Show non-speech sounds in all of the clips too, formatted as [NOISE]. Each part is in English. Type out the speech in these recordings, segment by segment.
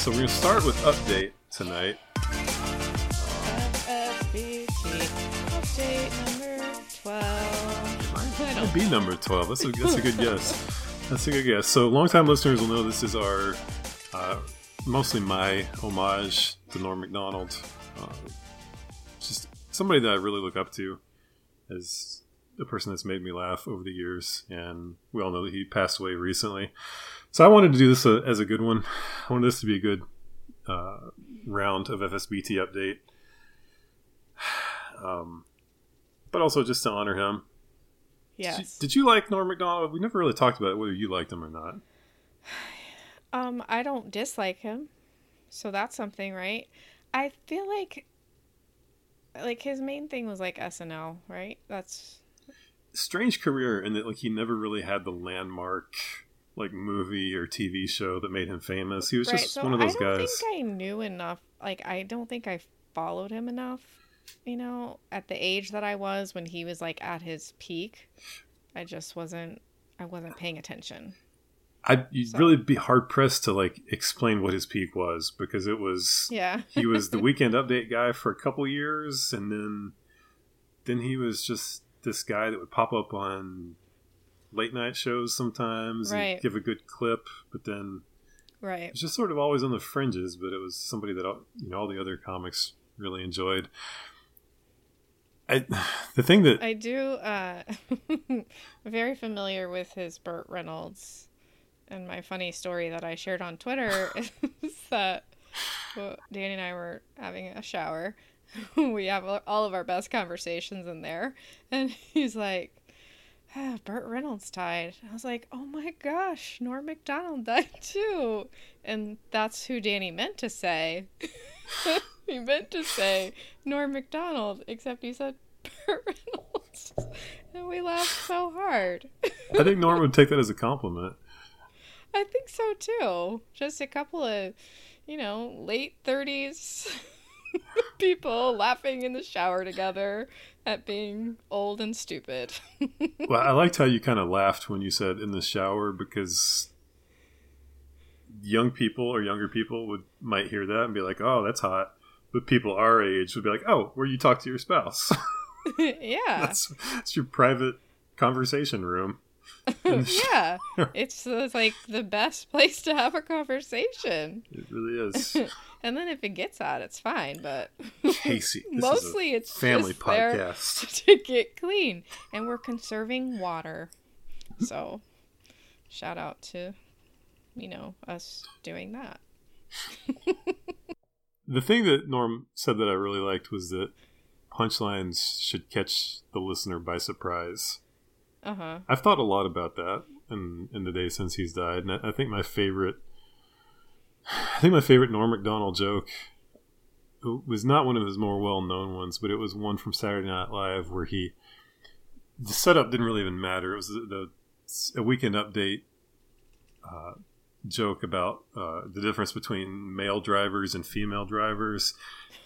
so we're to start with update tonight. FSBT update number 12. I don't be number 12. That's a, that's a good guess. That's a good guess. So, longtime listeners will know this is our, uh, mostly my homage to Norm Macdonald. Uh, just somebody that I really look up to as a person that's made me laugh over the years. And we all know that he passed away recently. So, I wanted to do this as a good one. I wanted this to be a good uh, round of FSBT update. [SIGHS] Um, but also just to honor him. Did you- Yes. Did you like Norm Macdonald? We never really talked about whether you liked him or not. [SIGHS] Um, I don't dislike him. So that's something, right? I feel like like his main thing was like SNL, right? That's Strange career in that like he never really had the landmark like movie or TV show that made him famous. He was right. just So one of those guys. I don't guys. think I knew enough. Like I don't think I followed him enough. You know, at the age that I was when he was like at his peak, I just wasn't. I wasn't paying attention. I'd you'd So- really be hard pressed to like explain what his peak was because it was Yeah. he was the [LAUGHS] weekend update guy for a couple years and then then he was just this guy that would pop up on late night shows sometimes and Right. give a good clip but then Right. It was just sort of always on the fringes, but it was somebody that all- you know all the other comics really enjoyed. I, [SIGHS] the thing that I do. Uh, [LAUGHS] very familiar with his Burt Reynolds, and my funny story that I shared on Twitter [LAUGHS] is that well, Danny and I were having a shower. [LAUGHS] we have all of our best conversations in there, and he's like. Ah, [SIGHS] Burt Reynolds died. I was like, oh my gosh, Norm Macdonald died too. And that's who Danny meant to say. [LAUGHS] he meant to say Norm Macdonald, except he said [LAUGHS] Burt Reynolds. And we laughed so hard. I think Norm would take that as a compliment. I think so too. Just a couple of, you know, late 30s [LAUGHS] [LAUGHS] people laughing in the shower together at being old and stupid. [LAUGHS] Well, I liked how you kind of laughed when you said in the shower because young people or younger people would might hear that and be like, "Oh, that's hot," but people our age would be like, "Oh, where you talk to your spouse? [LAUGHS] yeah. that's, that's your private conversation room." yeah. It's, it's like the best place to have a conversation. It really is. And then if it gets out, it's fine, but [LAUGHS] Casey, mostly it's family just there podcast. [LAUGHS] to get clean. And we're conserving water. So shout out to you know, us doing that. [LAUGHS] The thing that Norm said that I really liked was that punchlines should catch the listener by surprise. Uh-huh. I've thought a lot about that in in the days since he's died, and I, I think my favorite, I think my favorite Norm Macdonald joke was not one of his more well known ones, but it was one from Saturday Night Live where he the setup didn't really even matter. It was the, the a weekend update uh, joke about uh, the difference between male drivers and female drivers,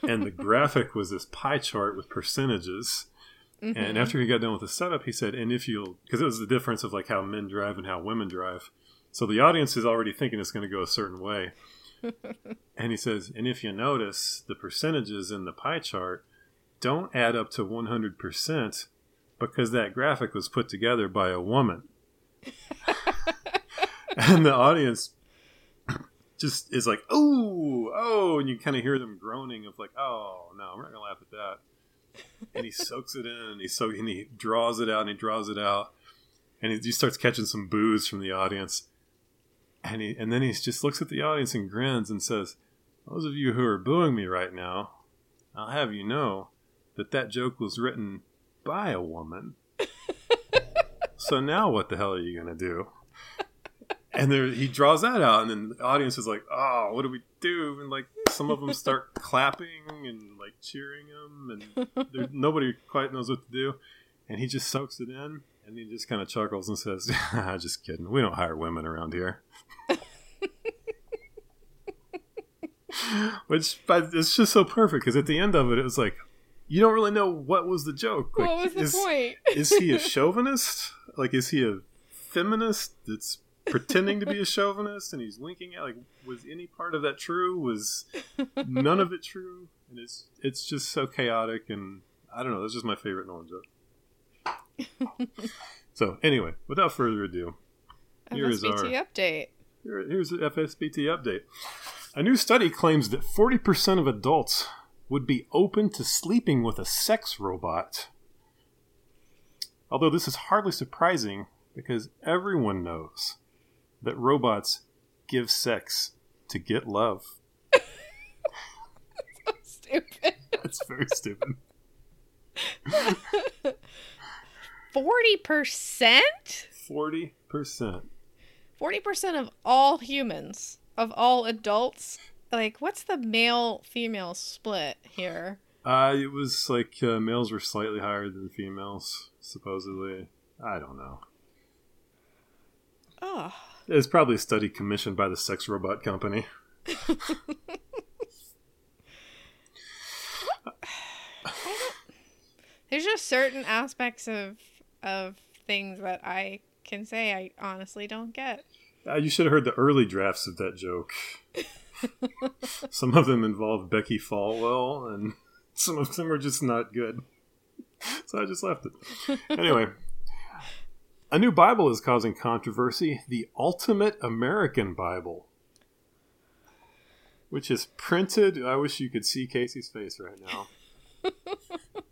and the [LAUGHS] graphic was this pie chart with percentages. And Mhm. after he got done with the setup, he said, "And if you'll," because it was the difference of like how men drive and how women drive. So the audience is already thinking it's going to go a certain way. [LAUGHS] and he says, "And if you notice, the percentages in the pie chart don't add up to one hundred percent because that graphic was put together by a woman." [LAUGHS] and the audience just is like, "Oh, oh," and you kind of hear them groaning of like, "Oh no, we're not gonna laugh at that." and he soaks it in and he so and he draws it out and he draws it out and he, he starts catching some boos from the audience and he and then he just looks at the audience and grins and says those of you who are booing me right now i'll have you know that that joke was written by a woman. [LAUGHS] So now what the hell are you going to do? And there he draws that out and then the audience is like oh what do we do? And like some of them start [LAUGHS] clapping and like cheering him and nobody quite knows what to do. And he just soaks it in and he just kind of chuckles and says [LAUGHS] just kidding. We don't hire women around here which but it's just so perfect because at the end of it it was like you don't really know what was the joke like, what was the is, point? is he a [LAUGHS] chauvinist like is he a feminist that's pretending to be a chauvinist and he's winking at like was any part of that true? Was none of it true? And it's it's just so chaotic and I don't know, that's just my favorite Nolan joke. [LAUGHS] so anyway, without further ado, here is our update. here, here's the FSBT update. A new study claims that 40% of adults would be open to sleeping with a sex robot. Although this is hardly surprising because everyone knows that robots give sex to get love. [LAUGHS] Stupid. [LAUGHS] That's very stupid. Forty percent. 40%. Forty percent of all humans, of all adults. Like, what's the male female split here? Uh, it was like uh, males were slightly higher than females, supposedly. I don't know. Oh, It's probably a study commissioned by the sex robot company. [LAUGHS] there's just certain aspects of of things that I can say I honestly don't get. Uh, you should have heard the early drafts of that joke. [LAUGHS] some of them involve Becki Falwell, and some of them are just not good. So I just left it. Anyway, a new Bible is causing controversy the Ultimate American Bible, which is printed. I wish you could see Casey's face right now. [LAUGHS]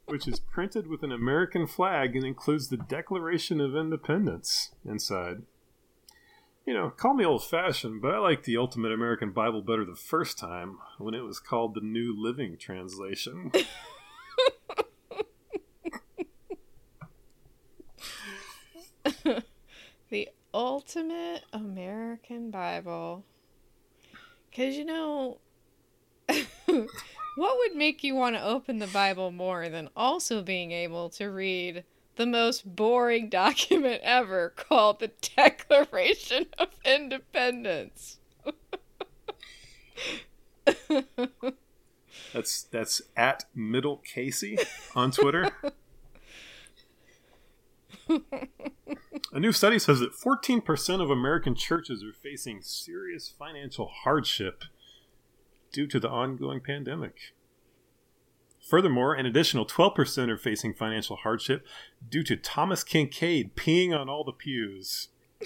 which is printed with an American flag and includes the Declaration of Independence inside. You know, call me old fashioned, but I like the Ultimate American Bible better the first time when it was called the New Living Translation. [LAUGHS] the ultimate American Bible. Because, you know, [LAUGHS] what would make you want to open the Bible more than also being able to read the most boring document ever called the Declaration of Independence? That's that's at Middle Casey on Twitter. A new study says that 14% of American churches are facing serious financial hardship due to the ongoing pandemic. Furthermore, an additional 12% are facing financial hardship due to Thomas Kinkade peeing on all the pews. [LAUGHS] I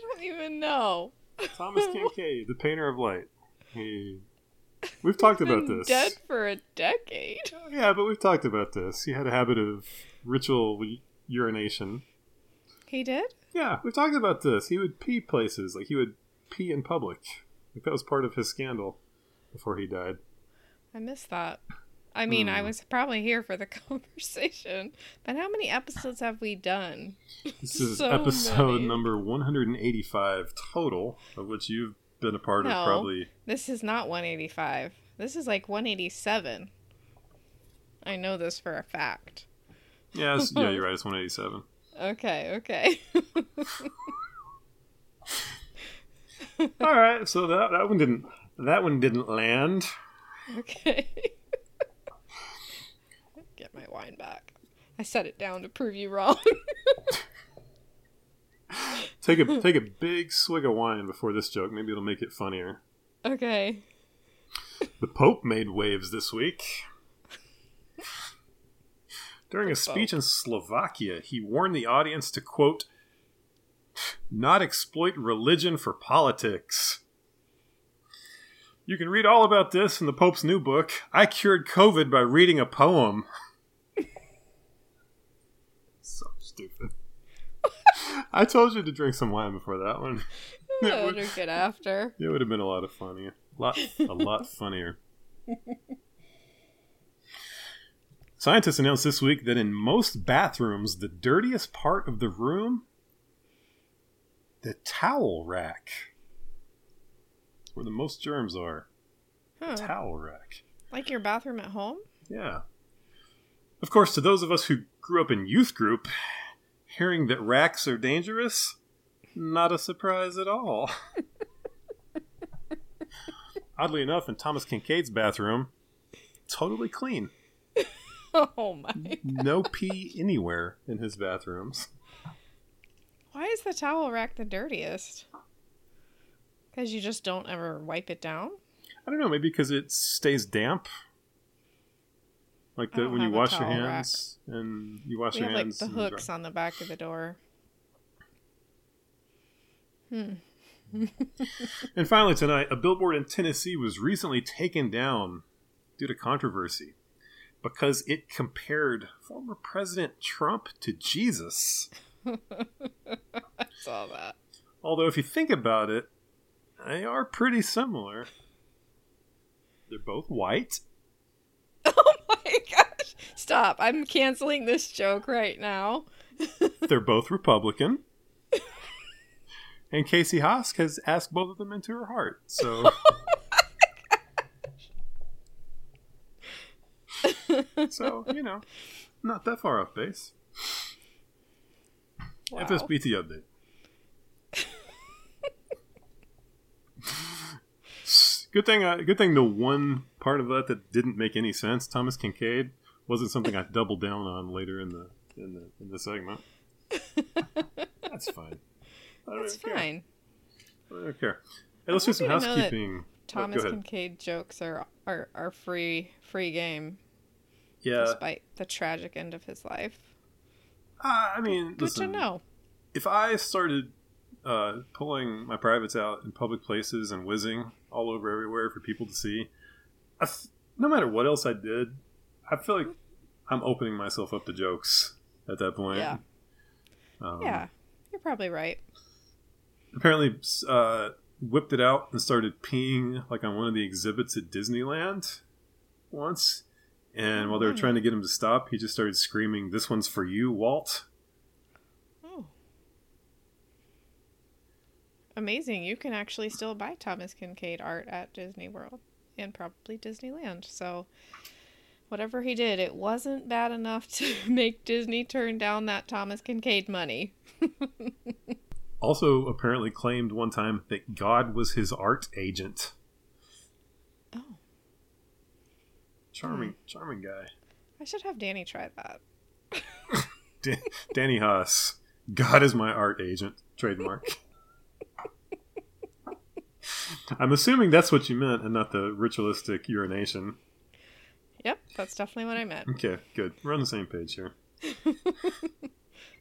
don't even know. Thomas [LAUGHS] Kinkade, the painter of light. He We've talked about Been this. Dead for a decade. Oh, yeah, but we've talked about this. He had a habit of ritual urination. He did? Yeah, we've talked about this. He would pee places, like he would pee in public. Like that was part of his scandal before he died. I missed that. I mean, I Hmm. was probably here for the [LAUGHS] conversation, but how many episodes have we done? This is [LAUGHS] So episode many. number 185 total, of which you've been a part No. of probably. This is not 185. This is like 187. I know this for a fact. Yeah, yeah, [LAUGHS] you're right. It's 187. Okay, okay. [LAUGHS] All right, so that that one didn't that one didn't land. okay. Get my wine back. I set it down to prove you wrong. [LAUGHS] Take a take a big swig of wine before this joke. Maybe it'll make it funnier. okay. The Pope made waves this week. During a speech in Slovakia, he warned the audience to, quote, not exploit religion for politics. You can read all about this in the Pope's new book, I Cured COVID by Reading a Poem. [LAUGHS] so stupid. I told you to drink some wine before that one. [LAUGHS] It I'll would, drink it after. it would have been a lot of funnier. Lot, a lot funnier. [LAUGHS] Scientists announced this week that in most bathrooms, the dirtiest part of the room, the towel rack, where the most germs are. Huh. Towel rack. Like your bathroom at home? Yeah. Of course, to those of us who grew up in youth group, hearing that racks are dangerous, not a surprise at all. [LAUGHS] Oddly enough, in Thomas Kinkade's bathroom, totally clean. [LAUGHS] Oh my. no pee anywhere in his bathrooms. Why is the towel rack the dirtiest? Because you just don't ever wipe it down? I don't know, maybe because it stays damp. Like the, when you wash your towel rack. hands and you wash We your have like hands. the and dry- hooks on the back of the door. Hmm. [LAUGHS] And finally, tonight, a billboard in Tennessee was recently taken down due to controversy because it compared former President Trump to Jesus. [LAUGHS] I saw that. Although, if you think about it, they are pretty similar. They're both white. [LAUGHS] Oh my gosh. Stop. I'm canceling this joke right now. [LAUGHS] They're both Republican. And Casey Haas has asked both of them into her heart. So, so you know, not that far off base. Wow. FSBT update. good thing. Uh, good thing. The one part of that that didn't make any sense, Thomas Kinkade, wasn't something I doubled down on later in the in the in the segment. That's fine. I don't That's fine. I don't care. Hey, let's do some housekeeping. Oh, Thomas ahead. Kinkade jokes are, are, are free free game Yeah, despite the tragic end of his life. uh, I mean, Good listen, to know. if I started uh, pulling my privates out in public places and whizzing all over everywhere for people to see, f- no matter what else I did, I feel like I'm opening myself up to jokes at that point. Yeah. Um, yeah. You're probably right. Apparently, uh, whipped it out and started peeing like on one of the exhibits at Disneyland once. And while they were Mm. trying to get him to stop, he just started screaming, "This one's for you, Walt." Oh. Amazing. You can actually still buy Thomas Kinkade art at Disney World and probably Disneyland. So whatever he did, it wasn't bad enough [LAUGHS] to make Disney turn down that Thomas Kinkade money. [LAUGHS] Also, apparently claimed one time that God was his art agent. Oh. Charming, charming guy. I should have Danny try that. [LAUGHS] Da- Danny Haas. God is my art agent. Trademark. [LAUGHS] I'm assuming that's what you meant and not the ritualistic urination. Yep, that's definitely what I meant. Okay, good. We're on the same page here. [LAUGHS]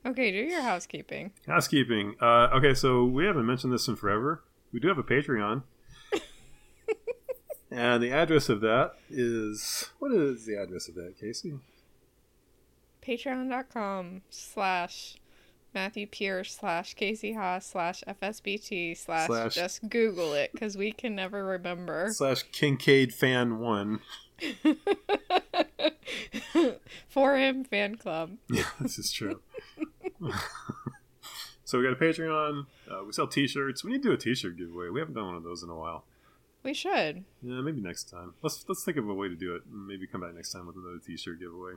Okay, do your housekeeping. Housekeeping. Uh, okay, so we haven't mentioned this in forever. We do have a Patreon. And the address of that is. What is the address of that, Casey? Patreon.com slash Matthew Pierce slash Casey Haas slash FSBT slash Slash- just Google it because we can never remember. [LAUGHS] Slash Kinkade Fan 1. [LAUGHS] For him fan club. Yeah, this is true. [LAUGHS] so we got a Patreon. Uh, we sell T-shirts. We need to do a T-shirt giveaway. We haven't done one of those in a while. We should. Yeah, maybe next time. Let's let's think of a way to do it. Maybe come back next time with another T-shirt giveaway.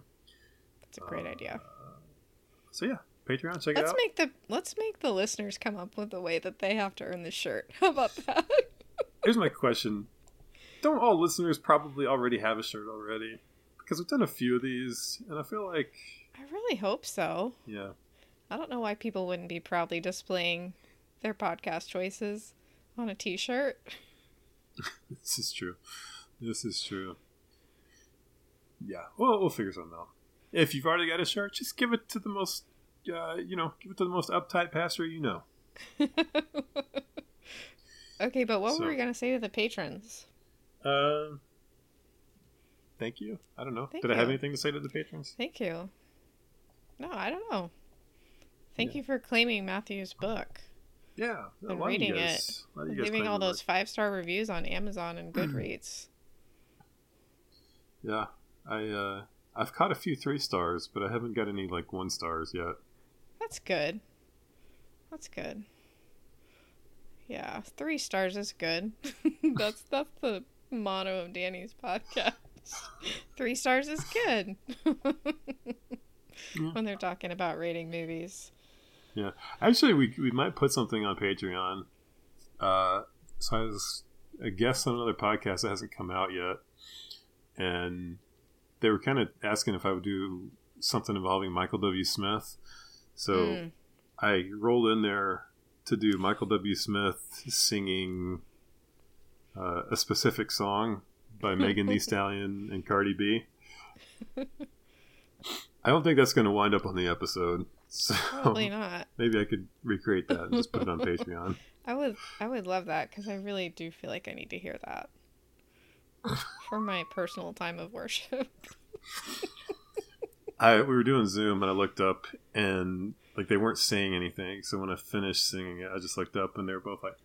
That's a great uh, idea. So yeah, Patreon. Check it Let's out. make the let's make the listeners come up with a way that they have to earn the shirt. [LAUGHS] How about that? [LAUGHS] Here's my question: Don't all listeners probably already have a shirt already? Because we've done a few of these, and I feel like I really hope so. yeah, I don't know why people wouldn't be proudly displaying their podcast choices on a t-shirt. [LAUGHS] [LAUGHS] this is true. This is true. Yeah, well, we'll figure something out. If you've already got a shirt, just give it to the most, uh, you know, give it to the most uptight pastor you know. [LAUGHS] Okay, but what So- were we gonna say to the patrons? Um, thank you. I don't know. Thank Did I have anything to say to the patrons? Thank you. No, I don't know. Thank Yeah. you for claiming Matthew's book Yeah, a and lot of you reading guys- it, a lot of you and guys leaving all those five star reviews on Amazon and [CLEARS THROAT] Goodreads. Yeah, I uh, I've caught a few three stars, but I haven't got any like one stars yet. That's good. That's good. Yeah, three stars is good. [LAUGHS] that's that's the motto of Danny's podcast. [LAUGHS] Three stars is good. [LAUGHS] Yeah. When they're talking about rating movies. Yeah, actually, we we might put something on Patreon. Uh, so I was a guest on another podcast that hasn't come out yet, and they were kind of asking if I would do something involving Michael W. Smith. So Mm. I rolled in there to do Michael W. Smith singing uh, a specific song by Megan Thee [LAUGHS] Stallion and Cardi B. I don't think that's going to wind up on the episode. So Probably not. [LAUGHS] maybe I could recreate that and just put it on Patreon. [LAUGHS] I would I would love that because I really do feel like I need to hear that [LAUGHS] for my personal time of worship. I we were doing Zoom and I looked up and like they weren't saying anything. So when I finished singing it, I just looked up and they were both like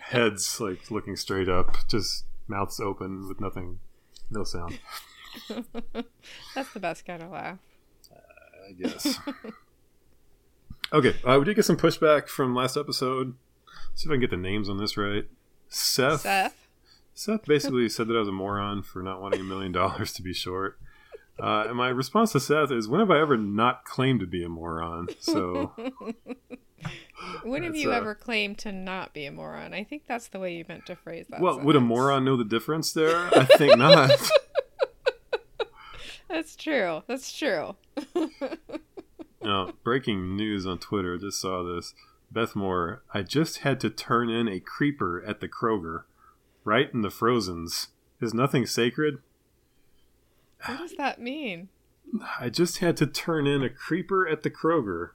heads like looking straight up, just mouths open with nothing, no sound. That's the best kind of laugh. I guess. [LAUGHS] okay, uh, we did get some pushback from last episode. see if I can get the names on this right. Seth. Seth. Seth basically [LAUGHS] said that I was a moron for not wanting a million dollars to be short. Uh, and my response to Seth is, when have I ever not claimed to be a moron? So [LAUGHS] When have you uh, ever claimed to not be a moron? I think that's the way you meant to phrase that. Well, would a moron know the difference there? I think not. That's true. That's true. [LAUGHS] now, breaking news on Twitter. Just saw this. Beth Moore, I just had to turn in a creeper at the Kroger, right in the Frozens. Is nothing sacred? What does that mean? [SIGHS] I just had to turn in a creeper at the Kroger,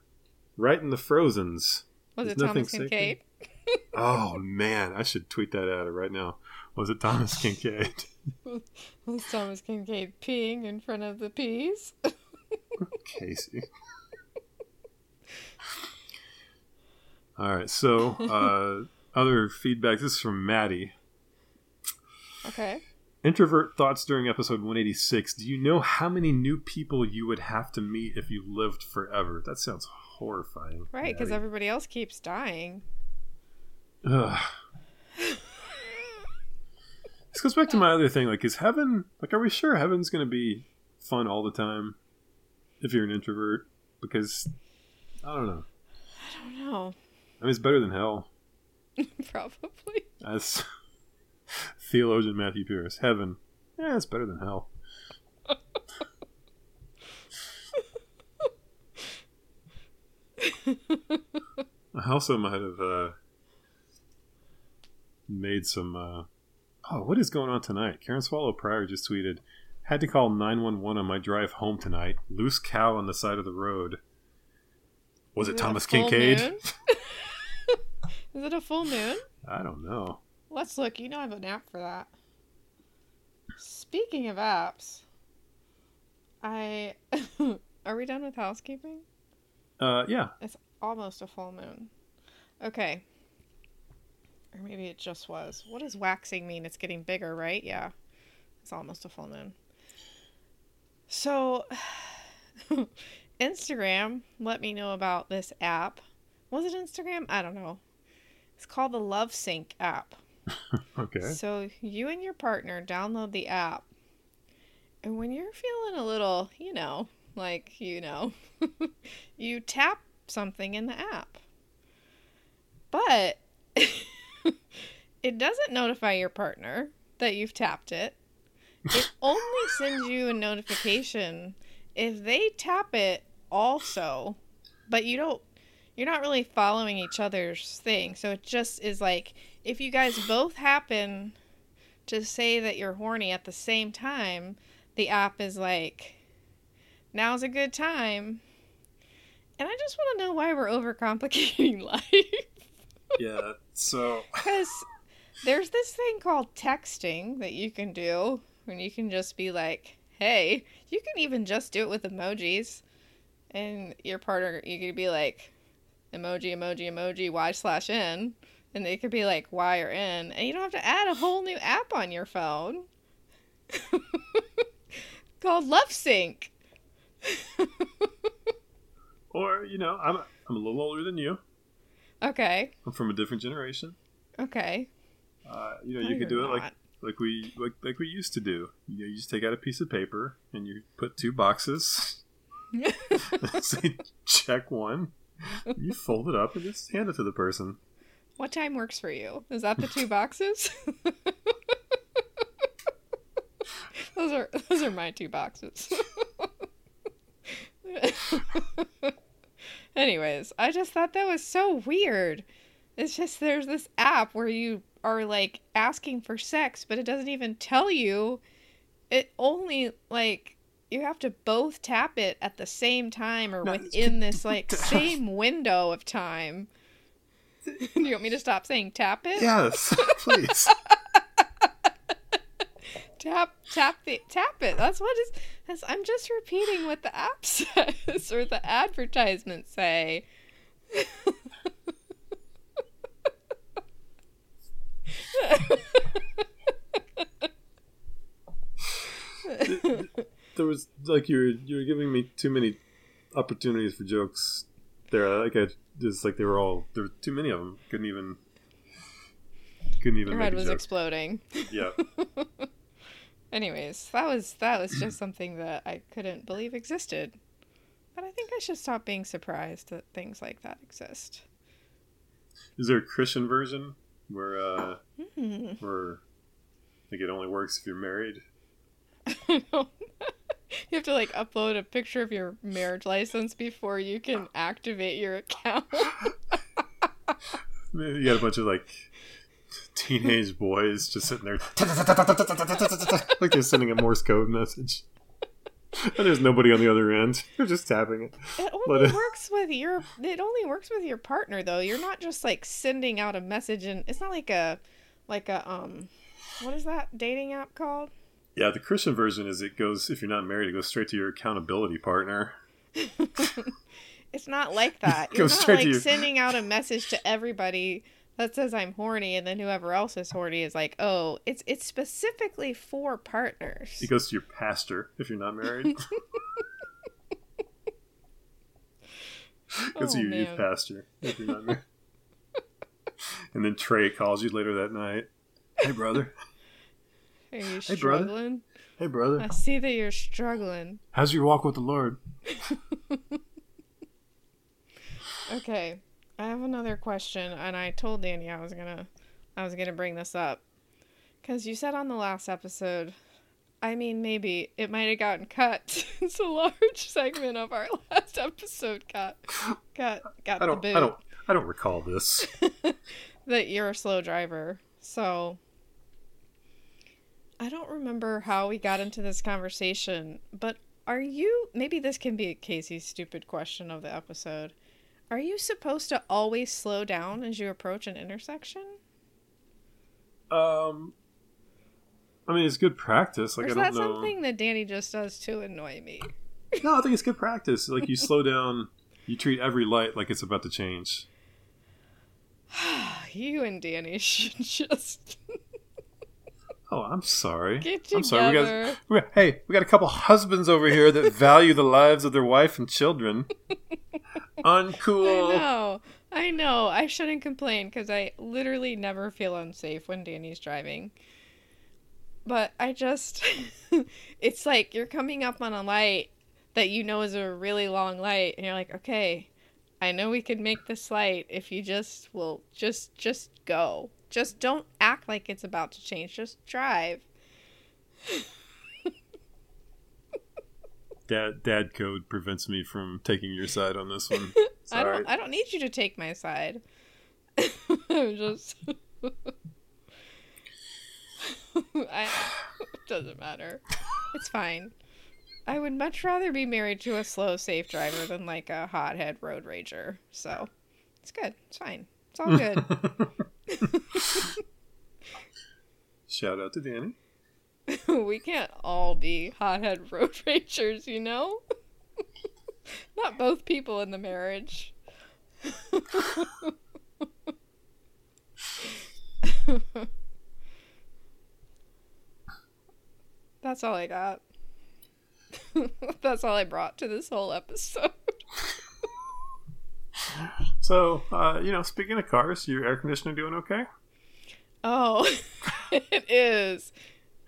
right in the Frozens. Was Is it nothing Thomas Kinkade? [LAUGHS] Oh man, I should tweet that at her right now. Was it Thomas Kinkade? [LAUGHS] Was Thomas Kinkade peeing in front of the peas? Casey. All right, so uh, other feedback. This is from Maddie. Okay. Introvert thoughts during episode 186. Do you know how many new people you would have to meet if you lived forever? That sounds horrifying. Right, because everybody else keeps dying. Ugh. This goes back to my other thing. Like, is heaven, like, are we sure heaven's going to be fun all the time if you're an introvert? Because, I don't know. I don't know. I mean, it's better than hell. [LAUGHS] Probably. As [LAUGHS] theologian Matthew Pierce, heaven, yeah, it's better than hell. [LAUGHS] I also might have uh, made some. Uh, oh, what is going on tonight? Karen Swallow Prior just tweeted, "Had to call nine one one on my drive home tonight. Loose cow on the side of the road." Was Is it a Thomas Kinkade? [LAUGHS] Is it a full moon? I don't know. Let's look. You know I have an app for that. Speaking of apps, I [LAUGHS] are we done with housekeeping? Uh, yeah, It's almost a full moon. Okay. Or maybe it just was. What does waxing mean? It's getting bigger, right? Yeah. It's almost a full moon. So, [SIGHS] Instagram let me know about this app. Was it Instagram? I don't know. It's called the Love Sync app. [LAUGHS] okay. So you and your partner download the app. And when you're feeling a little, you know, like, you know, [LAUGHS] you tap something in the app. But [LAUGHS] it doesn't notify your partner that you've tapped it. It [LAUGHS] only sends you a notification if they tap it also, but you don't you're not really following each other's thing. So it just is like if you guys both happen to say that you're horny at the same time, the app is like, now's a good time. And I just want to know why we're overcomplicating [LAUGHS] life. Yeah. So [LAUGHS] Because there's this thing called texting that you can do, and you can just be like, hey, you can even just do it with emojis. And your partner, you could be like, emoji, emoji, emoji, Y slash N. And they could be like Y or N. And you don't have to add a whole new app on your phone [LAUGHS] called Love Sync. [LAUGHS] Or you know, I'm I'm a little older than you. Okay. I'm from a different generation. Okay. Uh, you know, No, you could do you're it like like we like like we used to do. You, know, you just take out a piece of paper and you put two boxes. [LAUGHS] [LAUGHS] say check one. You fold it up and just hand it to the person. What time works for you? Is that the two boxes? [LAUGHS] those are those are my two boxes. Anyways, I just thought that was so weird. It's just there's this app where you are like asking for sex, but it doesn't even tell you. It only like you have to both tap it at the same time or No, within this [LAUGHS] like same window of time. Do you want me to stop saying tap it? Yes, please. [LAUGHS] Tap tap the tap it. That's what is that's, I'm just repeating what the app [LAUGHS] says or the advertisements say. There was like you were you were giving me too many opportunities for jokes there. Like I just like they were all there were too many of them. Couldn't even couldn't even Your head was joke. exploding. yeah. [LAUGHS] Anyways, that was that was just something that I couldn't believe existed. But I think I should stop being surprised that things like that exist. Is there a Christian version where uh Hmm. where I think it only works if you're married? [LAUGHS] you have to like upload a picture of your marriage license before you can activate your account. [LAUGHS] You got a bunch of like teenage boys just sitting there [LAUGHS] like they're sending a Morse code message. [LAUGHS] And there's nobody on the other end. [LAUGHS] You're just tapping it. It only works with your it only works with your partner though. You're not just like sending out a message and it's not like a like a um what is that dating app called? Yeah, the Christian version is it goes if you're not married, it goes straight to your accountability partner. [LAUGHS] It's not like that. You're not like sending out a message to everybody that says I'm horny and then whoever else is horny is like, "Oh, it's it's specifically for partners." It goes to your pastor if you're not married. [LAUGHS] Goes Oh, to your youth pastor if you're not married. [LAUGHS] and then Trey calls you later that night. Hey brother. Are you Hey, brother. struggling? Hey brother. I see that you're struggling. How's your walk with the Lord? [LAUGHS] Okay, I have another question, and I told Danny I was gonna, I was gonna bring this up, because you said on the last episode, I mean maybe it might have gotten cut. [LAUGHS] it's a large segment of our last episode got, got, got I the don't boot I don't I don't recall this. [LAUGHS] that you're a slow driver. So I don't remember how we got into this conversation, but are you maybe this can be Casey's stupid question of the episode. Are you supposed to always slow down as you approach an intersection? Um I mean it's good practice. Like or is I that don't know. something that Danny just does to annoy me? No, I think it's good practice. Like you slow [LAUGHS] down, you treat every light like it's about to change. [SIGHS] you and Danny [LAUGHS] should just Oh, I'm sorry. get I'm together. sorry. We got, we got, hey, we got a couple husbands over here that value the lives of their wife and children. [LAUGHS] Uncool. I know. I know. I shouldn't complain because I literally never feel unsafe when Danny's driving. But I just. [LAUGHS] it's like you're coming up on a light that you know is a really long light, and you're like, okay, I know we could make this light if you just will just just go. Just don't act like it's about to change. Just drive. Dad, dad code prevents me from taking your side on this one. [LAUGHS] I don't. I don't need you to take my side. [LAUGHS] I'm just. [LAUGHS] I, it doesn't matter. It's fine. I would much rather be married to a slow, safe driver than like a hothead road rager. So it's good. It's fine. It's all good. Shout out to Danny. [LAUGHS] we can't all be hothead [LAUGHS] road ragers, you know? [LAUGHS] Not both people in the marriage. That's all I got. That's all I brought to this whole episode. So, uh, you know, speaking of cars, your air conditioner doing okay? Oh, it is.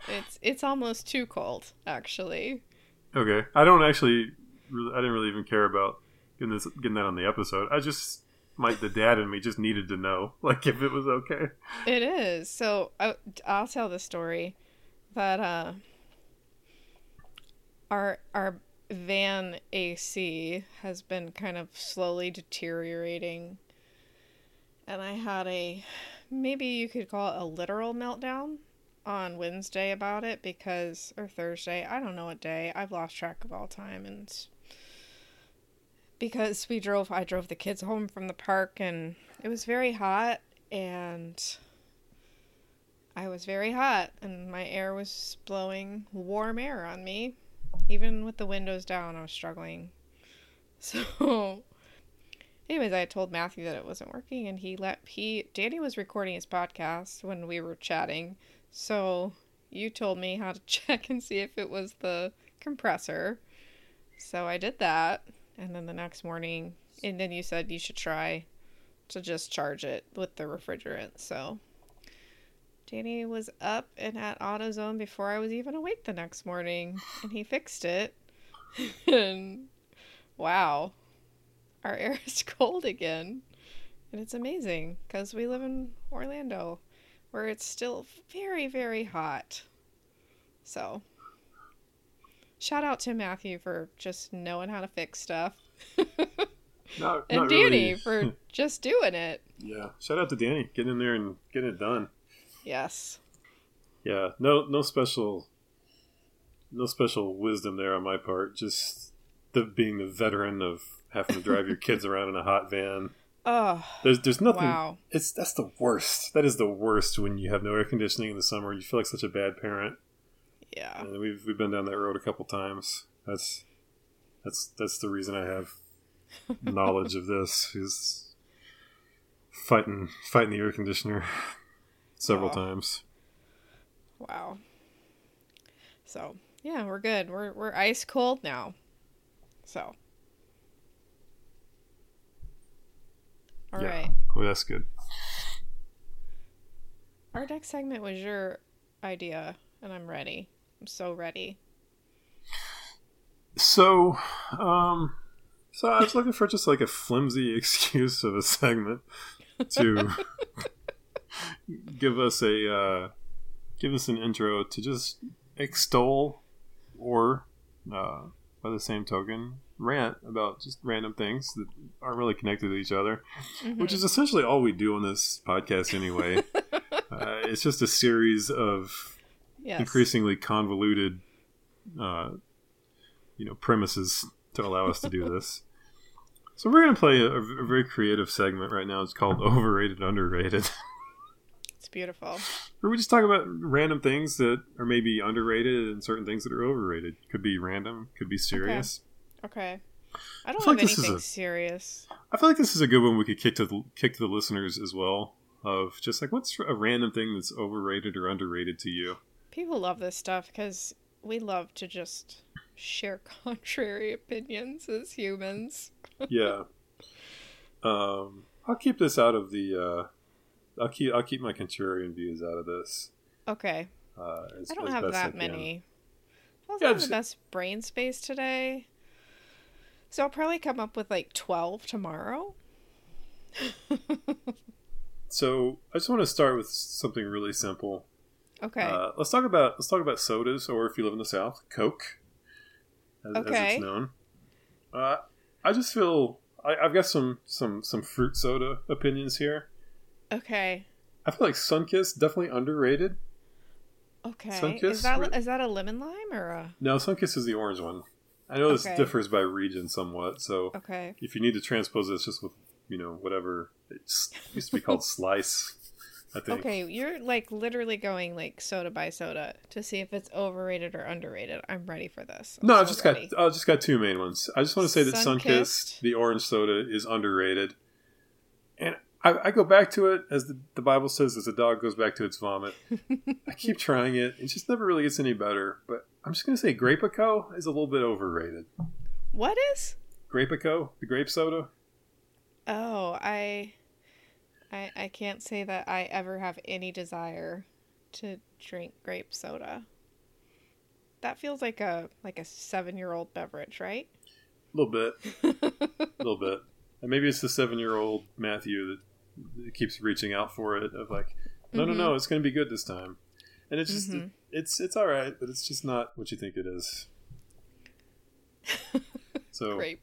It's it's almost too cold, actually. Okay. I don't actually, really, I didn't really even care about getting this, getting that on the episode. I just, my the dad and me just needed to know, [LAUGHS] like, if it was okay. It is. So I, I'll tell the story that uh, our our van AC has been kind of slowly deteriorating. And I had a maybe you could call it a literal meltdown on Wednesday about it because or Thursday, I don't know what day. I've lost track of all time and because we drove I drove the kids home from the park and it was very hot and I was very hot and my air was blowing warm air on me. Even with the windows down, I was struggling. [LAUGHS] So anyways, I told Matthew that it wasn't working and he let he Danny was recording his podcast when we were chatting. So you told me how to [LAUGHS] check and see if it was the compressor. So I did that and then the next morning and then you said you should try to just charge it with the refrigerant. So Danny was up and at AutoZone before I was even awake the next morning, and he fixed it. [LAUGHS] and wow, our [LAUGHS] air is cold again. And it's amazing because we live in Orlando where it's still very, very hot. So, shout out to Matthew for just knowing how to fix stuff. [LAUGHS] And Danny really. for [LAUGHS] just doing it. yeah. Shout out to Danny getting in there and getting it done. Yes. Yeah. No. No special. No special wisdom there on my part. Just the being the veteran of having to drive your kids [LAUGHS] around in a hot van. Oh, There's there's nothing. wow. It's that's the worst. That is the worst when you have no air conditioning in the summer. You feel like such a bad parent. Yeah. And we've we've been down that road a couple times. That's that's that's the reason I have [LAUGHS] knowledge of this is fighting fighting the air conditioner several Wow. times. Wow. So yeah, we're good. We're we're ice cold now. So. All Yeah. right. Well, that's good. Our next segment was your idea, and I'm ready. I'm so ready. So, um, so I was looking for just like a flimsy [LAUGHS] excuse of a segment to [LAUGHS] give us a uh, give us an intro to just extol or uh, by the same token rant about just random things that aren't really connected to each other, which is essentially all we do on this podcast anyway. [LAUGHS] uh, it's just a series of yes. increasingly convoluted, uh, you know, premises to allow us to do this. [LAUGHS] So we're going to play a, a very creative segment right now. It's called Overrated, Underrated, [LAUGHS] It's beautiful. where we just talk about random things that are maybe underrated and certain things that are overrated. Could be random, could be serious. Okay. I don't feel have like this is anything a- serious. I feel like this is a good one we could kick to the, kick to the listeners as well. Of just like what's a random thing that's overrated or underrated to you? People love this stuff because we love to just share [LAUGHS] contrary opinions as humans. yeah. Um, I'll keep this out of the. Uh, I'll keep I'll keep my contrarian views out of this. Okay. Uh, as, I don't have I that many. I Yeah, wasn't just- the best brain space today. So I'll probably come up with like 12 tomorrow. [LAUGHS] So I just want to start with something really simple. okay. Uh, let's talk about let's talk about sodas, or if you live in the South, Coke, as, as it's known. Uh, I just feel I, I've got some some some fruit soda opinions here. okay. I feel like Sunkist definitely underrated. Okay. Sunkist Is that is that a lemon lime or a No, Sunkist is the orange one. I know this Okay. differs by region somewhat, so Okay. if you need to transpose this just with you know whatever it used to be called [LAUGHS] slice i think Okay, you're like literally going like soda by soda to see if it's overrated or underrated. I'm ready for this. I'm no so i've just ready. got i've just got two main ones i just want to say that Sunkist. sunkist the orange soda is underrated and I, I go back to it as the, the bible says as a dog goes back to its vomit [LAUGHS] i keep trying it it just never really gets any better but i'm just going to say grapico is a little bit overrated What is? grapico the grape soda Oh, I I I can't say that I ever have any desire to drink grape soda. That feels like a like a 7-year-old beverage, right? a little bit a [LAUGHS] little bit. And maybe it's the seven year old Matthew that keeps reaching out for it of like, no, Mhm. no, no, it's going to be good this time. And it's just, Mhm. it's it's all right, but it's just not what you think it is. [LAUGHS] So Grape.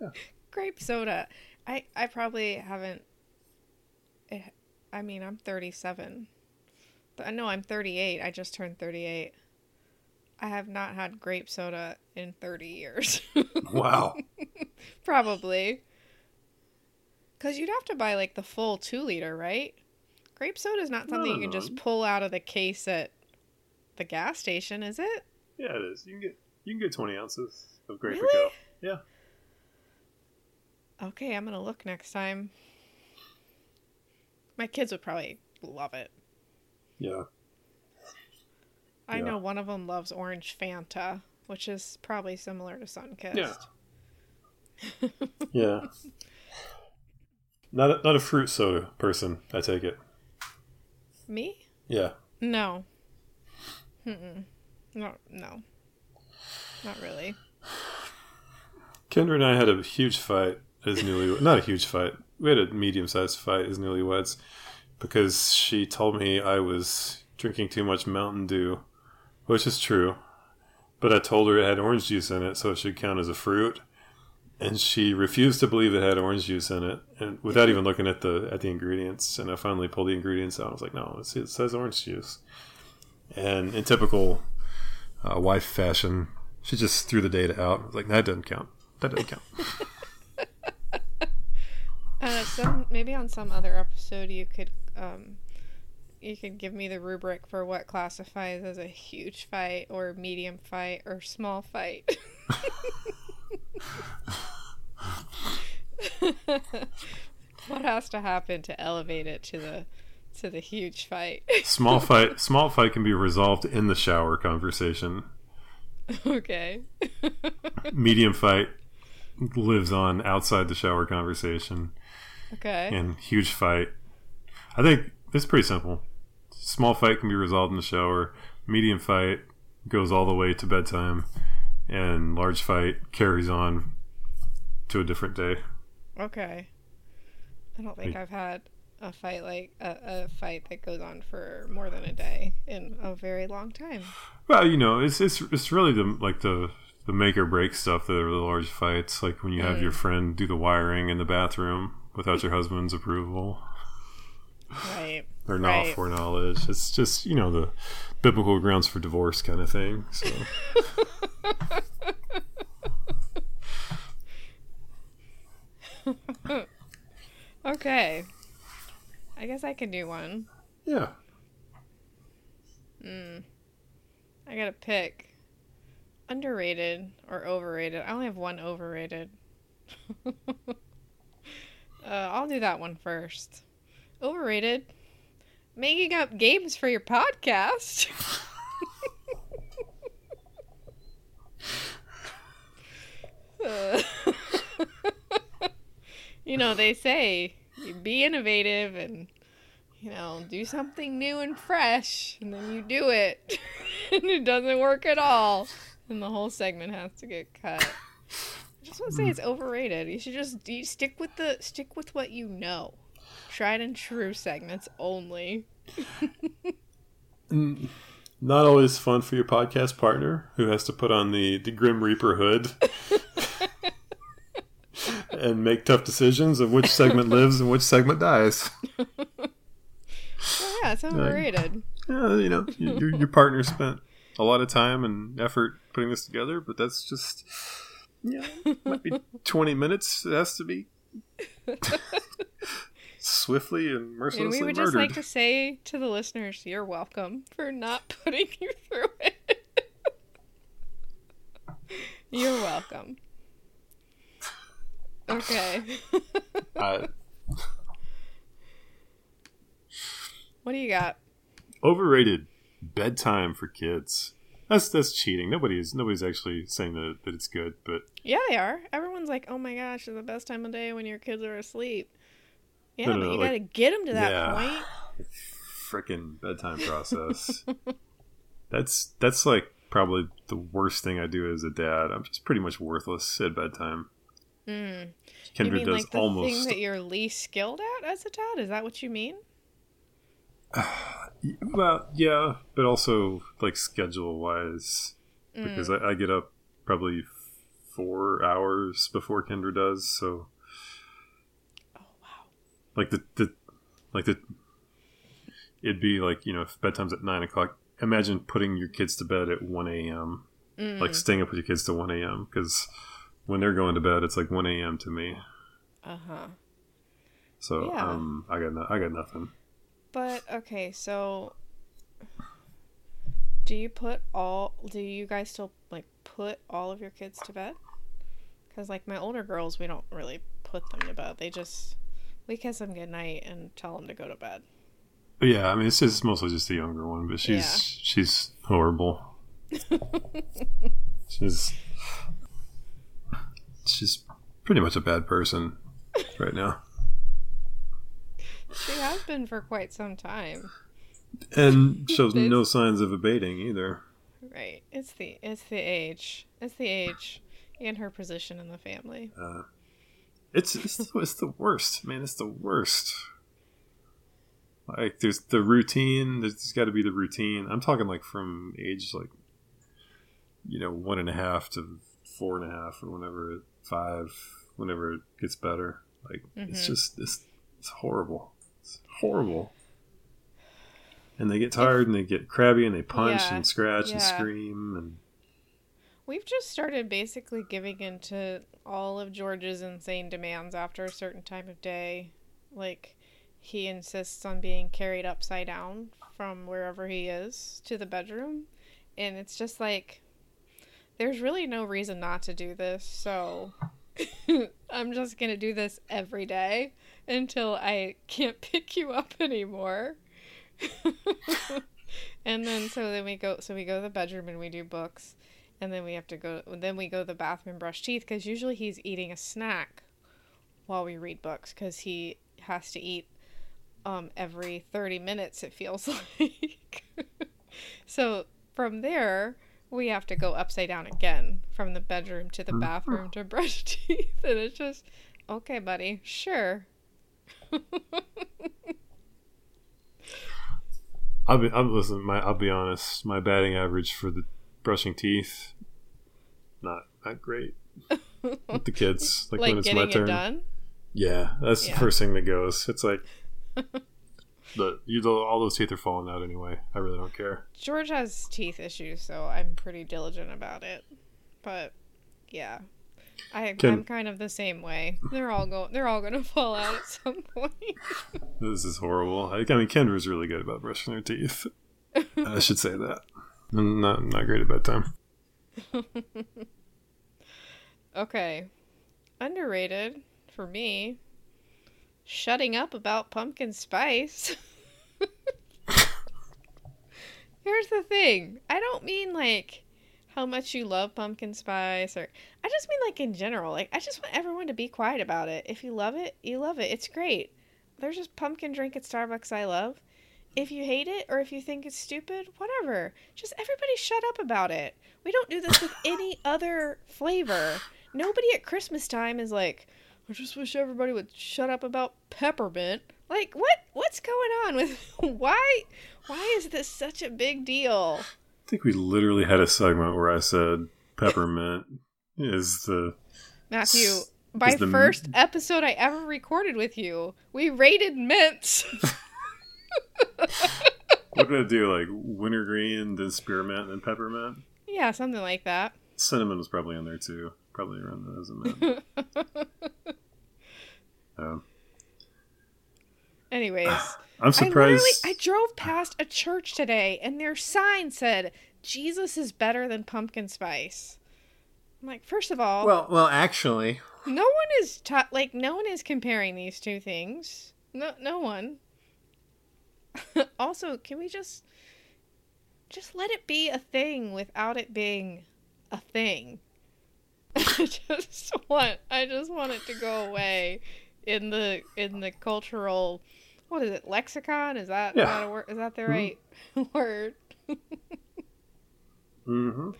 Yeah. [LAUGHS] Grape soda. I I probably haven't. It, I mean, I'm 37. Th- No, I'm 38. I just turned 38. I have not had grape soda in 30 years. [LAUGHS] wow. probably. Because you'd have to buy like the full two liter, right? Grape soda is not something no, you can just pull out of the case at the gas station, is it? Yeah, it is. You can get you can get twenty ounces of grape Really? Yeah. Okay, I'm gonna look next time. My kids would probably love it. Yeah. I Yeah. know one of them loves orange Fanta, which is probably similar to Sunkist. Yeah. [LAUGHS] Yeah. Not a, not a fruit soda person. I take it. Me? Yeah. No. Mm-mm. No, no. Not really. Kendra and I had a huge fight as newly not a huge fight. We had a medium sized fight as newlyweds because she told me I was drinking too much Mountain Dew, which is true. But I told her it had orange juice in it, so it should count as a fruit. And she refused to believe it had orange juice in it, and without even looking at the at the ingredients. And I finally pulled the ingredients out. I was like, "No, it's, it says orange juice." And in typical uh, wife fashion, she just threw the data out. I was like, "That doesn't count. That doesn't count." [LAUGHS] Uh, some maybe on some other episode you could um, you could give me the rubric for what classifies as a huge fight or medium fight or small fight. [LAUGHS] [LAUGHS] [LAUGHS] what has to happen to elevate it to the to the huge fight? [LAUGHS] small fight small fight can be resolved in the shower conversation okay. [LAUGHS] medium fight lives on outside the shower conversation Okay. and huge fight i think it's pretty simple small fight can be resolved in the shower medium fight goes all the way to bedtime and large fight carries on to a different day Okay. I don't think Wait. I've had a fight like a, a fight that goes on for more than a day in a very long time. well you know it's it's, it's really the like the the make or break stuff that are the large fights like when you have Mm. your friend do the wiring in the bathroom without your husband's approval Right. [LAUGHS] or not Right. foreknowledge. It's just you know the biblical grounds for divorce kind of thing. So [LAUGHS] Okay. I guess I can do one. yeah, Mm. I gotta pick. Underrated or overrated? I only have one overrated. [LAUGHS] uh, I'll do that one first. Overrated. Making up games for your podcast. [LAUGHS] You know, they say be innovative and you know, do something new and fresh, and then you do it, [LAUGHS] and it doesn't work at all, and the whole segment has to get cut. I just want to say it's overrated. You should just you stick with the stick with what you know. Tried and true segments only. [LAUGHS] Mm, not always fun for your podcast partner who has to put on the the Grim Reaper hood [LAUGHS] and make tough decisions of which segment [LAUGHS] lives and which segment dies. Oh, yeah, it's overrated. Yeah, you know, you- your your partner spent a lot of time and effort putting this together, but that's just yeah, might be twenty minutes. It has to be swiftly and mercilessly And we would murdered. just like to say to the listeners, you're welcome for not [LAUGHS] putting you through it. you're welcome. Okay. [LAUGHS] Uh, what do you got? overrated bedtime for kids. That's that's cheating. Nobody's nobody's actually saying that, that it's good, but Yeah, they are. Everyone's like, "Oh my gosh, it's the best time of day when your kids are asleep." Yeah, No, no, but you like- gotta get them to that Yeah. point. [SIGHS] freaking bedtime process. [LAUGHS] that's that's like probably the worst thing I do as a dad. I'm just pretty much worthless at bedtime. Mm. You Kendra mean does like the thing almost that you're least skilled at as a dad? Is that what you mean? [SIGHS] well, yeah, but also like schedule wise Mm. because I, I get up probably four hours before Kendra does. So. Like the the like the it'd be like you know if bedtime's at nine o'clock. Imagine putting your kids to bed at one a.m. Mm. Like staying up with your kids to one a.m. Because when they're going to bed, it's like one a.m. to me. Uh huh. So Yeah. um, I got no, I got nothing. But okay, so do you put all? Do you guys still like put all of your kids to bed? Because like my older girls, we don't really put them to bed. They just we kiss them goodnight and tell them to go to bed. Yeah, I mean it's mostly just the younger one, but she's Yeah. she's horrible. [LAUGHS] she's she's pretty much a bad person right now. She has been for quite some time. and shows no signs of abating either. Right. It's the it's the age. It's the age and her position in the family. Uh, it's it's the, it's the worst, man. It's the worst. Like there's the routine. There's got to be the routine. I'm talking like from age like, you know, one and a half to four and a half, or whenever it, five, whenever it gets better. Like it's Mhm. just it's it's horrible. It's horrible. And they get tired and they get crabby and they punch Yeah, and scratch and scream and We've just started basically giving into all of George's insane demands after a certain time of day. Like, he insists on being carried upside down from wherever he is to the bedroom. And it's just like, there's really no reason not to do this. So, [LAUGHS] I'm just going to do this every day until I can't [LAUGHS] pick you up anymore. [LAUGHS] and then so then we go so we go to the bedroom and we do books and then we have to go then we go to the bathroom and brush teeth because usually he's eating a snack while we read books because he has to eat um, every 30 minutes it feels [LAUGHS] like so from there we have to go upside down again from the bedroom to the bathroom to brush [LAUGHS] teeth and it's just okay buddy sure I'll be. I'll listen. My. I'll be honest. My batting average for the brushing teeth, not not great [LAUGHS] with the kids. Like, like when it's my turn. it done Yeah, that's Yeah. the first thing that goes. It's like, [LAUGHS] the you know, all those teeth are falling out anyway. I really don't care. George has teeth issues, so I'm pretty diligent about it. But yeah, I, I'm kind of the same way. They're all go. They're all gonna [LAUGHS] fall out at some point. This is horrible. I, I mean, Kendra's really good about brushing her teeth. I should say that. Not not great at bedtime. [LAUGHS] okay, underrated for me. Shutting up about pumpkin spice. [LAUGHS] Here's the thing. I don't mean like how much you love pumpkin spice or I just mean like in general. Like I just want everyone to be quiet about it. If you love it, you love it. It's great. There's just pumpkin drink at Starbucks I love. If you hate it or if you think it's stupid, whatever. Just everybody shut up about it. We don't do this with [LAUGHS] any other flavor. Nobody at Christmas time is like, I just wish everybody would shut up about peppermint. Like what what's going on with [LAUGHS] why why is this such a big deal? I think we literally had a segment where I said peppermint is the Matthew, is the- first episode I ever recorded with you, we rated mints. [LAUGHS] What did I do? Like wintergreen, then spearmint, then peppermint. yeah, something like that. Cinnamon was probably in there too. Probably around those. mint. Um, Anyways, [SIGHS] I'm I surprised. I drove past a church today and their sign said Jesus is better than pumpkin spice. I'm like, first of all, Well, well, actually, no one is ta- like no one is comparing these two things. No no one. [LAUGHS] also, can we just just let it be a thing without it being a thing? [LAUGHS] I just want I just want it to go away in the in the cultural what is it lexicon is that is Yeah. that a word is that the Mhm. right [LAUGHS] word hmm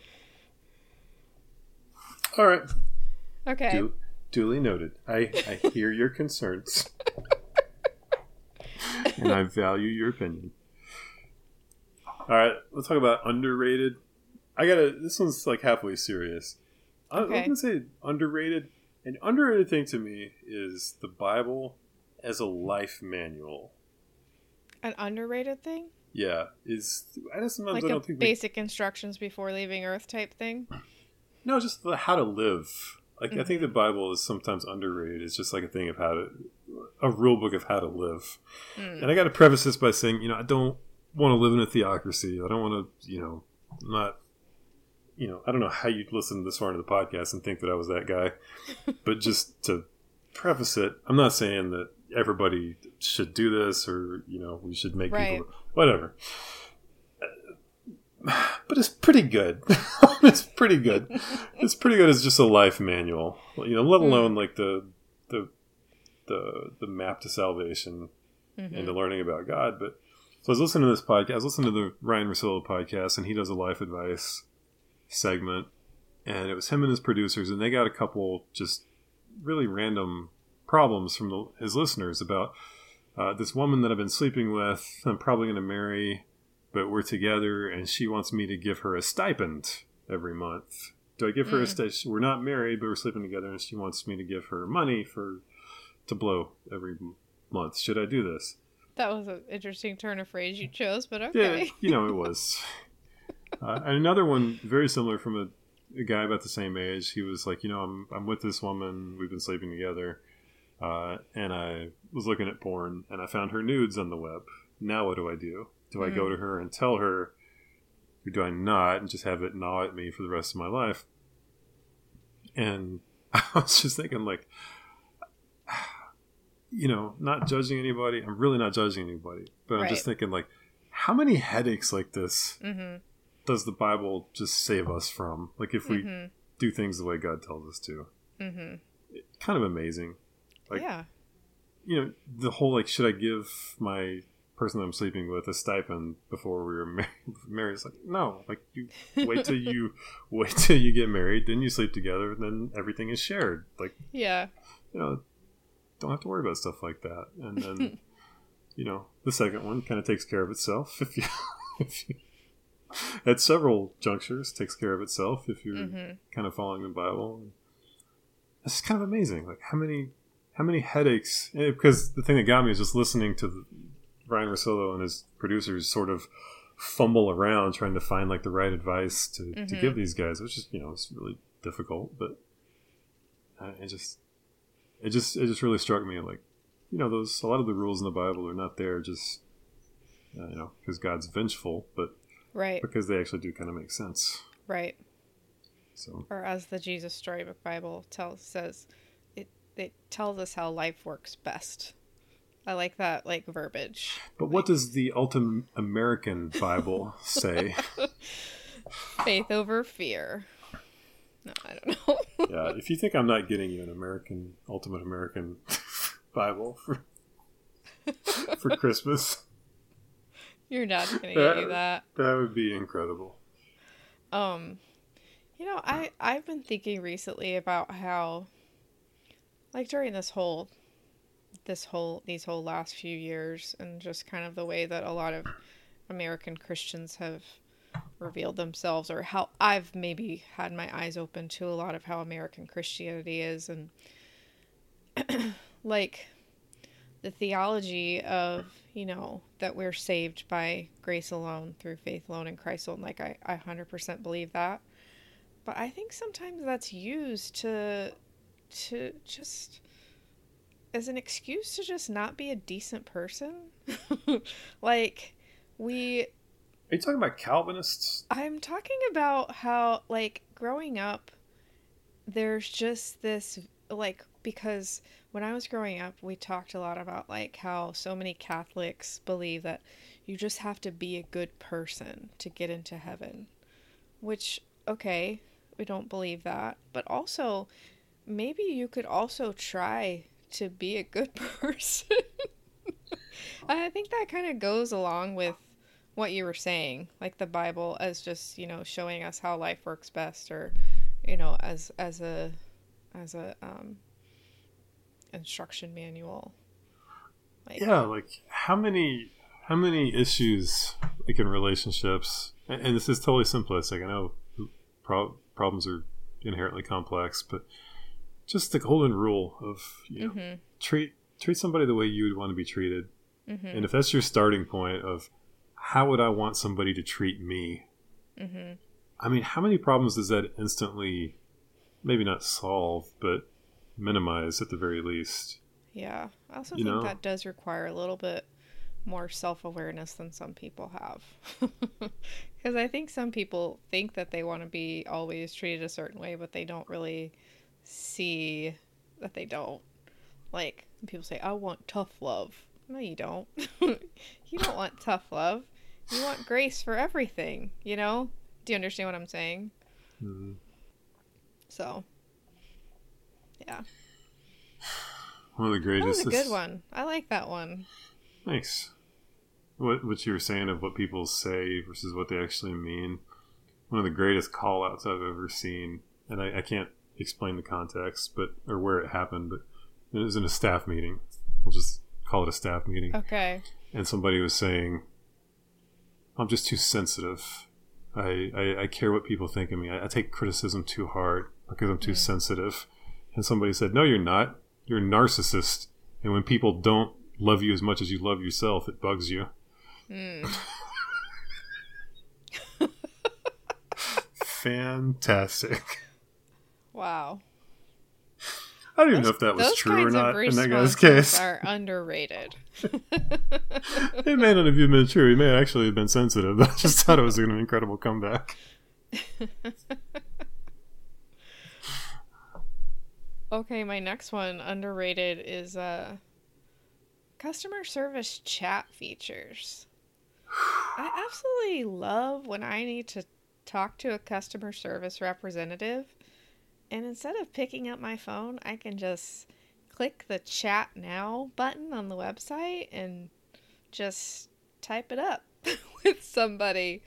All right. okay Du- duly noted. I, I hear your concerns. [LAUGHS] and I value your opinion. All right, let's talk about underrated. I gotta. This one's like halfway serious. I, I'm gonna say underrated. An underrated thing to me is the Bible as a life manual. An underrated thing? Yeah, is I just sometimes Like I a don't think we, basic instructions before leaving Earth type thing? no, just the how to live. Like I Mm-hmm. think the Bible is sometimes underrated. It's just like a thing of how to, a rule book of how to live. Mm. And I got to preface this by saying, you know, I don't want to live in a theocracy. I don't want to, you know, not, you know, I don't know how you'd listen this far into the podcast and think that I was that guy. [LAUGHS] but just to preface it, I'm not saying that everybody should do this or, you know, we should make Right. people, whatever. [SIGHS] But it's pretty good. [LAUGHS] it's pretty good. [LAUGHS] It's pretty good as just a life manual, you know. Let alone like the the the map to salvation Mm-hmm. and to learning about God. But so I was listening to this podcast. I was listening to the Ryan Rosillo podcast, and he does a life advice segment, and it was him and his producers, and they got a couple just really random problems from the, his listeners about uh, this woman that I've been sleeping with. I'm probably going to marry, but we're together, and she wants me to give her a stipend every month. Do I give her a stipend? We're not married, but we're sleeping together, and she wants me to give her money for to blow every month. Should I do this? That was an interesting turn of phrase you chose, but okay. Yeah, you know it [LAUGHS] was. Uh, and another one very similar from a, a guy about the same age. He was like, you know, I'm I'm with this woman. We've been sleeping together, uh, and I was looking at porn, and I found her nudes on the web. Now what do I do? Do I go to her and tell her, or do I not, and just have it gnaw at me for the rest of my life? And [LAUGHS] I was just thinking, like, you know, not judging anybody. I'm really not judging anybody, but I'm just thinking, like, how many headaches like this Mm-hmm. does the Bible just save us from? Like, if we Mm-hmm. do things the way God tells us to, Mm-hmm. kind of amazing. Like- yeah. You know, the whole like, should I give my person that I'm sleeping with a stipend before we were [LAUGHS] married? It's like, no. Like, you wait till you [LAUGHS] wait till you get married, then you sleep together, and then everything is shared. Like, Yeah. you know, don't have to worry about stuff like that. And then, [LAUGHS] you know, the second one kind of takes care of itself if you, [LAUGHS] if you at several junctures takes care of itself if you're Mm-hmm. kind of following the Bible. It's kind of amazing, like how many how many headaches. eh, Because the thing that got me is just listening to the, Ryan Rosillo and his producers sort of fumble around trying to find like the right advice to, to Mhm. give these guys, which is you know it's really difficult, but uh, it just it just it just really struck me like you know those a lot of the rules in the Bible are not there just uh, you know because God's vengeful, but Right. because they actually do kind of make sense. Right. So Or as the Jesus Storybook Bible tells says, it it tells us how life works best. I like that like verbiage. But what does the Ultimate American Bible say? [LAUGHS] Faith over fear. No, I don't know. [LAUGHS] yeah, if you think I'm not getting you an American Ultimate American [LAUGHS] Bible for for [LAUGHS] Christmas, Your dad's gonna get you that. that would be incredible. Um, you know, I I've been thinking recently about how, like during this whole, this whole these whole last few years, and just kind of the way that a lot of American Christians have revealed themselves, or how I've maybe had my eyes open to a lot of how American Christianity is, and [CLEARS THROAT] like the theology of you know that we're saved by grace alone through faith alone in christ alone like i, I 100% believe that. But i think sometimes that's used to to just as an excuse to just not be a decent person. [LAUGHS] Like we Are you talking about Calvinists? I'm talking about how, like, growing up, there's just this, like, because when I was growing up, we talked a lot about, like, how so many Catholics believe that you just have to be a good person to get into heaven. Which, okay, we don't believe that. But also, maybe you could also try to be a good [LAUGHS] person. I think that kind of goes along with what you were saying, like the Bible as just, you know, showing us how life works best or, you know, as as a as a um instruction manual. Like Yeah, like how many how many issues like in relationships, and, and this is totally simplistic. I know pro- problems are inherently complex, but just the golden rule of you know Mm-hmm. treat treat somebody the way you would want to be treated. Mm-hmm. And if that's your starting point of how would I want somebody to treat me? Mm-hmm. I mean, how many problems does that instantly maybe not solve, but minimize at the very least? Yeah. I also You think know? that does require a little bit more self awareness than some people have. [LAUGHS] Because I think some people think that they want to be always treated a certain way, but they don't really see that they don't. Like, people say, I want tough love. No, you don't. [LAUGHS] you don't want tough love. You want grace for everything, you know? Do you understand what I'm saying? Mhm. So, yeah. One of the greatest. That was a good one. I like that one. Thanks. What what you were saying of what people say versus what they actually mean. One of the greatest call outs I've ever seen, and I, I can't explain the context, but or where it happened, but it was in a staff meeting. We'll just call it a staff meeting. Okay. And somebody was saying, I'm just too sensitive. I, I, I care what people think of me. I, I take criticism too hard because I'm too Mm. sensitive. And somebody said, No, you're not. You're a narcissist. And when people don't love you as much as you love yourself, it bugs you. Mm. [LAUGHS] [LAUGHS] Fantastic. Wow. I don't even know if that was true or not in that guy's case. are underrated. [LAUGHS] [LAUGHS] It may not have even been true. He may actually have been sensitive. [LAUGHS] I just thought it was an incredible comeback. okay, my next one underrated is uh customer service chat features. I absolutely love when I need to talk to a customer service representative and instead of picking up my phone, I can just click the chat now button on the website and just type it up [LAUGHS] with somebody.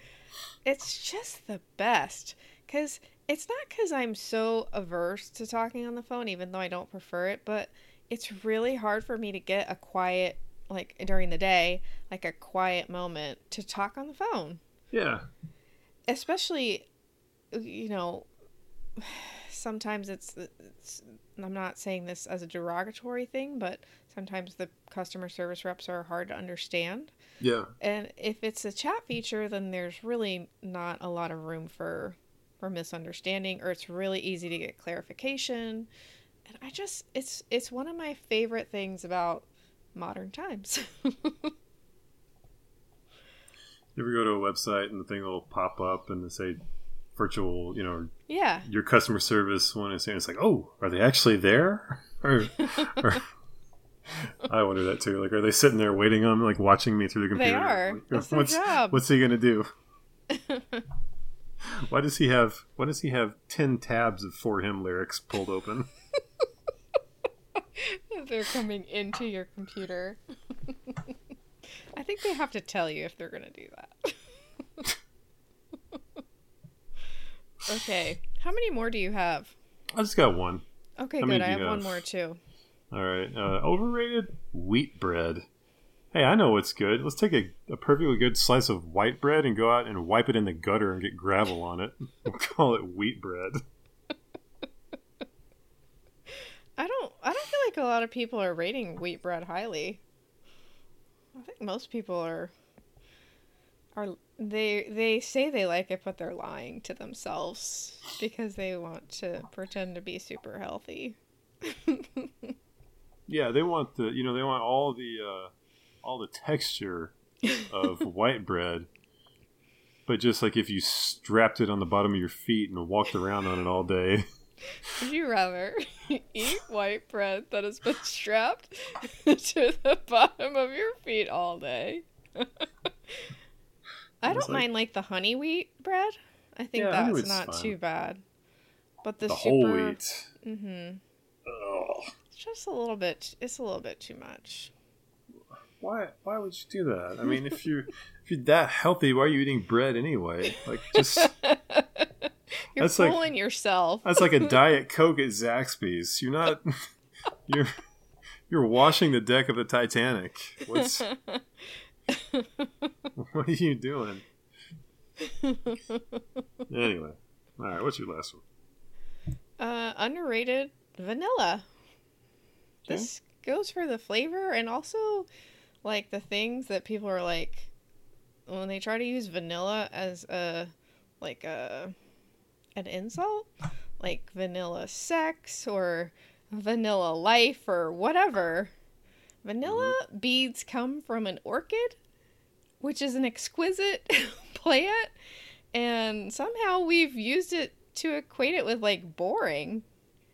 It's just the best cuz it's not cuz I'm so averse to talking on the phone even though I don't prefer it, but it's really hard for me to get a quiet like during the day, like a quiet moment to talk on the phone Yeah. especially you know sometimes it's, it's i'm not saying this as a derogatory thing but sometimes the customer service reps are hard to understand. Yeah. and if it's a chat feature then there's really not a lot of room for for misunderstanding or it's really easy to get clarification. And i just it's it's one of my favorite things about modern times. [LAUGHS] You ever go to a website and the thing will pop up and say virtual, you know, yeah your customer service one is saying it's like, oh, are they actually there? [LAUGHS] or, or I wonder that too. Like, are they sitting there waiting on, like, watching me through the computer? they are Like, that's what's job what's he gonna do? [LAUGHS] Why does he have Why does he have ten tabs of for him lyrics pulled open? [LAUGHS] they're coming into your computer. I think they have to tell you if they're going to do that. Okay. How many more do you have? I just got one. Okay, How good. I do have one more too. All right, uh, overrated wheat bread. Hey, I know what's good. Let's take a, a perfectly good slice of white bread and go out and wipe it in the gutter and get gravel on it. [LAUGHS] We'll call it wheat bread. I don't I don't feel like a lot of people are rating wheat bread highly. I think most people are are they they say they like it but they're lying to themselves because they want to pretend to be super healthy. [LAUGHS] Yeah, they want the you know they want all the uh, all the texture of [LAUGHS] white bread, but just like if you strapped it on the bottom of your feet and walked around on it all day. Would you rather [LAUGHS] eat white bread that has been strapped to the bottom of your feet all day? I don't like- mind like the honey wheat bread. I think Yeah, that's not fine. too bad. But the, The super, whole wheat. Mm-hmm. Ugh. It's just a little bit. It's a little bit too much. Why? Why would you do that? I mean, if you're if you're that healthy, why are you eating bread anyway? Like just [LAUGHS] You're That's like- fooling yourself. that's like a [LAUGHS] diet coke at Zaxby's. You're not. [LAUGHS] You're you're washing the deck of the Titanic. What's [LAUGHS] what are you doing? Anyway, all right. What's your last one? Uh, underrated vanilla. Okay. This goes for the flavor and also like the things that people are like when they try to use vanilla as a like a an insult, like vanilla sex or vanilla life or whatever. Vanilla beads come from an orchid, which is an exquisite [LAUGHS] plant, and somehow we've used it to equate it with like boring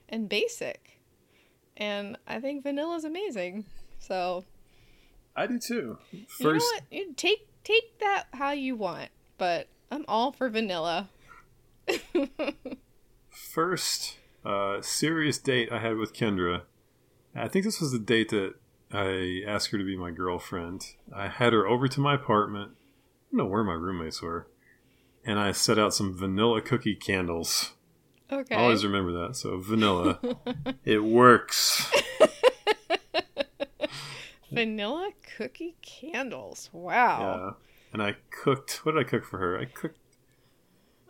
and basic. And I think vanilla is amazing. So I do too. you know First, what? You take take that how you want, but I'm all for vanilla. [LAUGHS] first uh, serious date I had with Kendra. I think this was the date that I asked her to be my girlfriend. I had her over to my apartment. I don't know where my roommates were. And I set out some vanilla cookie candles. Okay. I always remember that. So, vanilla. [LAUGHS] it works. [LAUGHS] vanilla cookie candles. Wow. Yeah. And I cooked. What did I cook for her? I cooked.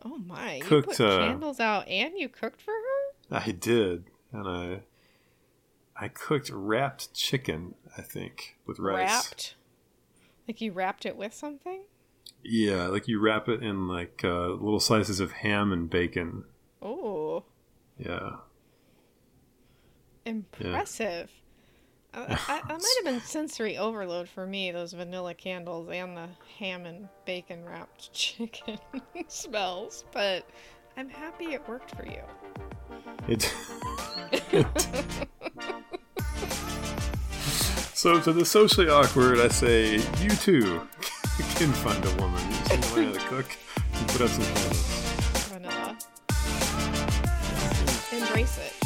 Oh my. Cooked, you put uh, candles out and you cooked for her? I did. And I. I cooked wrapped chicken, I think, with rice. Wrapped. Like you wrapped it with something? Yeah, like you wrap it in like uh, little slices of ham and bacon. Oh, Yeah. impressive. I, I, that might have been [LAUGHS] sensory overload for me, those vanilla candles and the ham and bacon wrapped [LAUGHS] chicken [LAUGHS] smells, but I'm happy it worked for you. It. So to the socially awkward, I say you too [LAUGHS] can find a woman. You just learn how to cook and put up some candles. Embrace it.